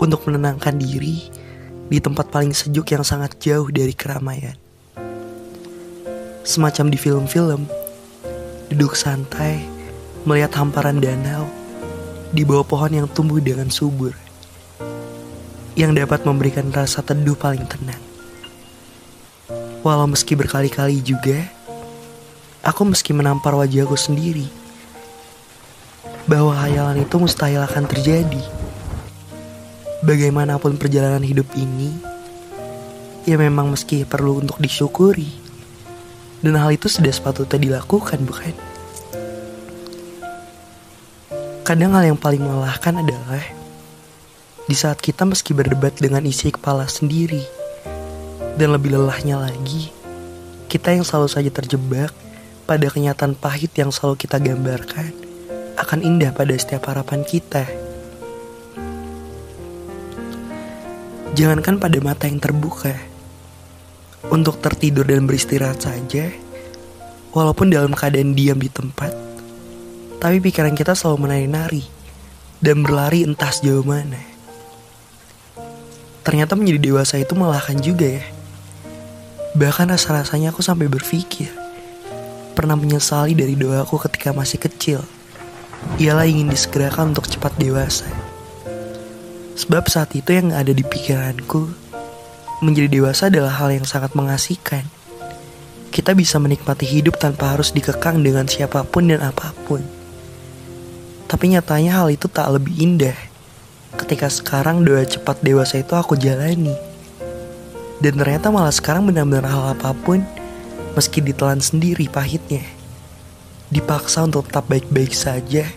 untuk menenangkan diri di tempat paling sejuk yang sangat jauh dari keramaian. Semacam di film-film, duduk santai, melihat hamparan danau di bawah pohon yang tumbuh dengan subur, yang dapat memberikan rasa teduh paling tenang. Walau meski berkali-kali juga, aku meski menampar wajahku sendiri. Bahwa hayalan itu mustahil akan terjadi. Bagaimanapun perjalanan hidup ini, ya memang meski perlu untuk disyukuri. Dan hal itu sudah sepatutnya dilakukan, bukan? Kadang hal yang paling melelahkan adalah di saat kita meski berdebat dengan isi kepala sendiri dan lebih lelahnya lagi, kita yang selalu saja terjebak pada kenyataan pahit yang selalu kita gambarkan akan indah pada setiap harapan kita. Jangankan pada mata yang terbuka, untuk tertidur dan beristirahat saja, walaupun dalam keadaan diam di tempat, tapi pikiran kita selalu menari-nari dan berlari entah sejauh mana. Ternyata menjadi dewasa itu melelahkan juga ya. Bahkan rasa-rasanya aku sampai berpikir Pernah menyesali dari doaku ketika masih kecil Ialah ingin disegerakan untuk cepat dewasa Sebab saat itu yang ada di pikiranku Menjadi dewasa adalah hal yang sangat mengasihkan Kita bisa menikmati hidup tanpa harus dikekang dengan siapa pun dan apa pun Tapi nyatanya hal itu tak lebih indah Ketika sekarang doa cepat dewasa itu aku jalani dan ternyata malah sekarang benar-benar hal apa pun meski ditelan sendiri pahitnya. Dipaksa untuk tetap baik-baik saja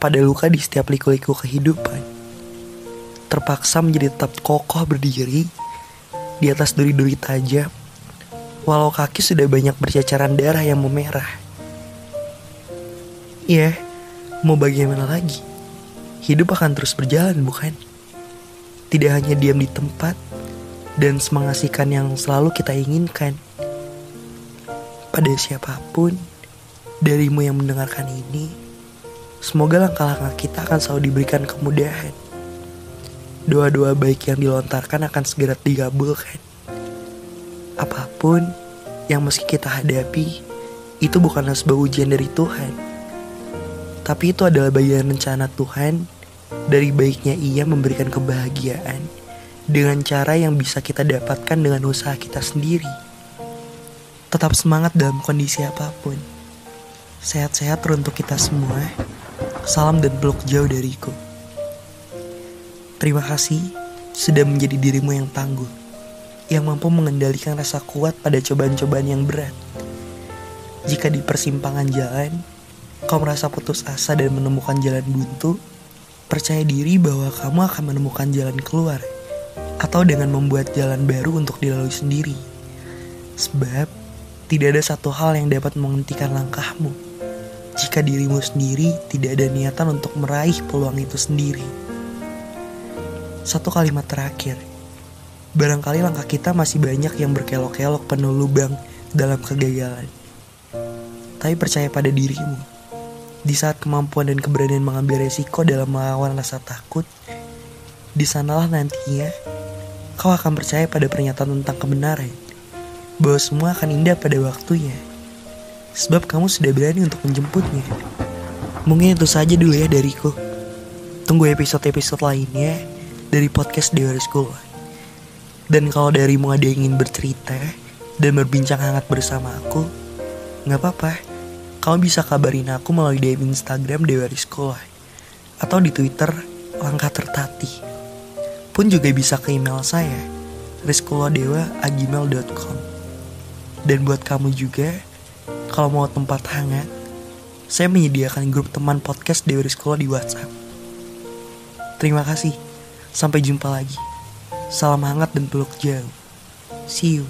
pada luka di setiap liku-liku kehidupan. Terpaksa menjadi tetap kokoh berdiri di atas duri-duri tajam walau kaki sudah banyak bercacaran darah yang memerah. Iya, mau bagaimana lagi? Hidup akan terus berjalan, bukan? Tidak hanya diam di tempat, dan semengasihkan yang selalu kita inginkan. Pada siapa pun darimu yang mendengarkan ini, semoga langkah-langkah kita akan selalu diberikan kemudahan. Doa-doa baik yang dilontarkan akan segera digabulkan. Apa pun yang meski kita hadapi, itu bukanlah sebuah ujian dari Tuhan. Tapi itu adalah bagian rencana Tuhan dari baiknya ia memberikan kebahagiaan dengan cara yang bisa kita dapatkan dengan usaha kita sendiri. Tetap semangat dalam kondisi apa pun. Sehat-sehat untuk kita semua. Salam dan peluk jauh dariku. Terima kasih sudah menjadi dirimu yang tangguh, yang mampu mengendalikan rasa kuat pada cobaan-cobaan yang berat. Jika di persimpangan jalan, kau merasa putus asa dan menemukan jalan buntu, percaya diri bahwa kamu akan menemukan jalan keluar atau dengan membuat jalan baru untuk dilalui sendiri. Sebab tidak ada satu hal yang dapat menghentikan langkahmu jika dirimu sendiri tidak ada niatan untuk meraih peluang itu sendiri. Satu kalimat terakhir, barangkali langkah kita masih banyak yang berkelok-kelok penuh lubang dalam kegagalan. Tapi percaya pada dirimu. Di saat kemampuan dan keberanian mengambil resiko dalam melawan rasa takut, di sanalah nantinya kau akan percaya pada pernyataan tentang kebenaran. Bahwa semua akan indah pada waktunya. Sebab kamu sudah berani untuk menjemputnya. Mungkin itu saja dulu ya dariku. Tunggu episode-episode lainnya dari podcast Dewa School. Dan kalau darimu ada yang ingin bercerita dan berbincang hangat bersama aku, nggak apa-apa. Kamu bisa kabarin aku melalui DM Instagram Dewa Sekolah atau di Twitter Langkah Tertati pun juga bisa ke email saya rizkulodewa@gmail.com. Dan buat kamu juga, kalau mau tempat hangat, saya menyediakan grup teman podcast Dewa Rizkulo di WhatsApp. Terima kasih. Sampai jumpa lagi. Salam hangat dan peluk jauh. See you.